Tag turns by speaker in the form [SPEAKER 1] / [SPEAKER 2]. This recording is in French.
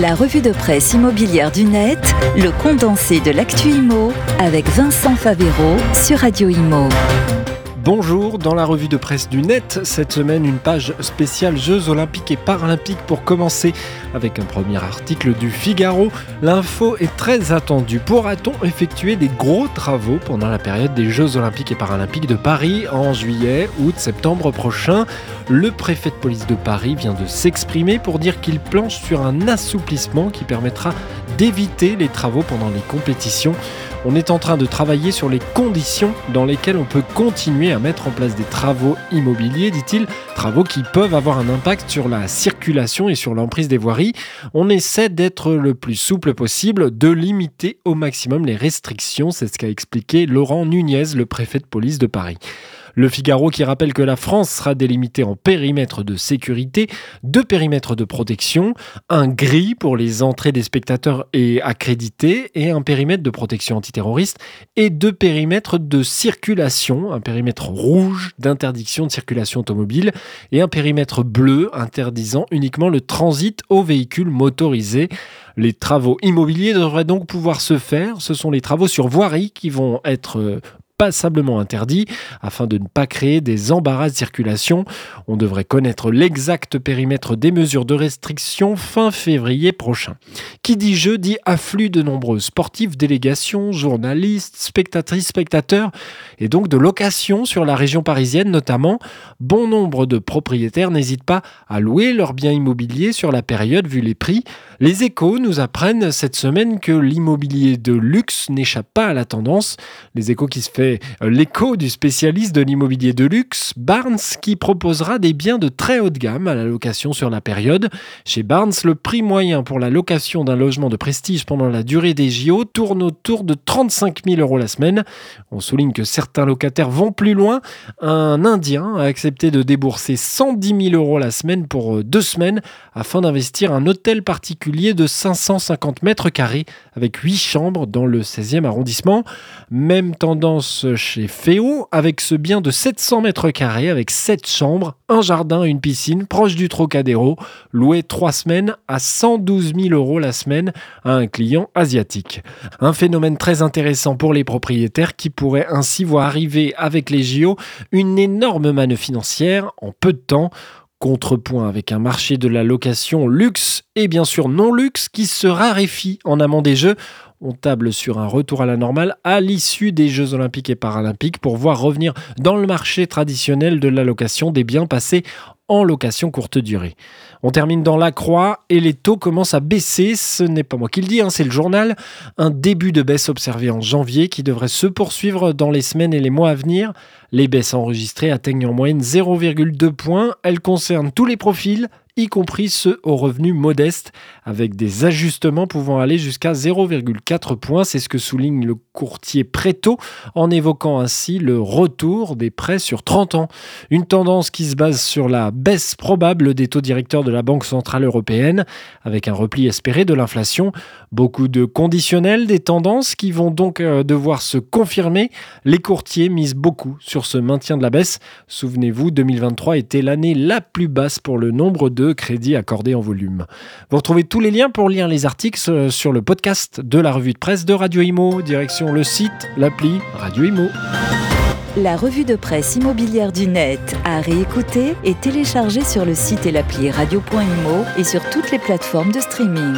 [SPEAKER 1] La revue de presse immobilière du net, le condensé de l'actu IMO avec Vincent Favero sur Radio Imo.
[SPEAKER 2] Bonjour, dans la revue de presse du net, cette semaine une page spéciale Jeux olympiques et paralympiques pour commencer avec un premier article du Figaro. L'info est très attendue. Pourra-t-on effectuer des gros travaux pendant la période des Jeux olympiques et paralympiques de Paris en juillet, août, septembre prochain? Le préfet de police de Paris vient de s'exprimer pour dire qu'il planche sur un assouplissement qui permettra d'éviter les travaux pendant les compétitions. On est en train de travailler sur les conditions dans lesquelles on peut continuer à mettre en place des travaux immobiliers, dit-il, travaux qui peuvent avoir un impact sur la circulation et sur l'emprise des voiries. On essaie d'être le plus souple possible, de limiter au maximum les restrictions, c'est ce qu'a expliqué Laurent Nunez, le préfet de police de Paris. Le Figaro qui rappelle que la France sera délimitée en périmètre de sécurité, deux périmètres de protection, un gris pour les entrées des spectateurs et accrédités et un périmètre de protection antiterroriste et deux périmètres de circulation, un périmètre rouge d'interdiction de circulation automobile et un périmètre bleu interdisant uniquement le transit aux véhicules motorisés. Les travaux immobiliers devraient donc pouvoir se faire. Ce sont les travaux sur voirie qui vont être passablement interdit afin de ne pas créer des embarras de circulation. On devrait connaître l'exact périmètre des mesures de restriction fin février prochain. Qui dit jeu dit afflux de nombreux sportifs, délégations, journalistes, spectatrices, spectateurs et donc de locations sur la région parisienne notamment. Bon nombre de propriétaires n'hésitent pas à louer leurs biens immobiliers sur la période vu les prix. Les échos nous apprennent cette semaine que l'immobilier de luxe n'échappe pas à la tendance. Les échos qui se fait euh, l'écho du spécialiste de l'immobilier de luxe, Barnes, qui proposera des biens de très haute gamme à la location sur la période. Chez Barnes, le prix moyen pour la location d'un logement de prestige pendant la durée des JO tourne autour de 35 000 euros la semaine. On souligne que certains locataires vont plus loin. Un Indien a accepté de débourser 110 000 euros la semaine pour euh, deux semaines afin d'investir un hôtel particulier de 550 mètres carrés avec 8 chambres dans le 16e arrondissement. Même tendance chez Féo avec ce bien de 700 mètres carrés avec 7 chambres, un jardin une piscine proche du Trocadéro, loué 3 semaines à 112 000 euros la semaine à un client asiatique. Un phénomène très intéressant pour les propriétaires qui pourraient ainsi voir arriver avec les JO une énorme manne financière en peu de temps Contrepoint avec un marché de la location luxe et bien sûr non luxe qui se raréfie en amont des Jeux. On table sur un retour à la normale à l'issue des Jeux olympiques et paralympiques pour voir revenir dans le marché traditionnel de la location des biens passés en location courte durée. On termine dans la croix et les taux commencent à baisser. Ce n'est pas moi qui le dis, hein, c'est le journal. Un début de baisse observé en janvier qui devrait se poursuivre dans les semaines et les mois à venir. Les baisses enregistrées atteignent en moyenne 0,2 points. Elles concernent tous les profils y compris ceux aux revenus modestes, avec des ajustements pouvant aller jusqu'à 0,4 points. C'est ce que souligne le courtier Préto en évoquant ainsi le retour des prêts sur 30 ans. Une tendance qui se base sur la baisse probable des taux directeurs de la Banque Centrale Européenne, avec un repli espéré de l'inflation. Beaucoup de conditionnels, des tendances qui vont donc euh, devoir se confirmer. Les courtiers misent beaucoup sur ce maintien de la baisse. Souvenez-vous, 2023 était l'année la plus basse pour le nombre de crédits accordés en volume. Vous retrouvez tous les liens pour lire les articles euh, sur le podcast de la revue de presse de Radio Imo, direction le site, l'appli Radio Imo.
[SPEAKER 1] La revue de presse immobilière du net à réécouter et télécharger sur le site et l'appli radio.imo et sur toutes les plateformes de streaming.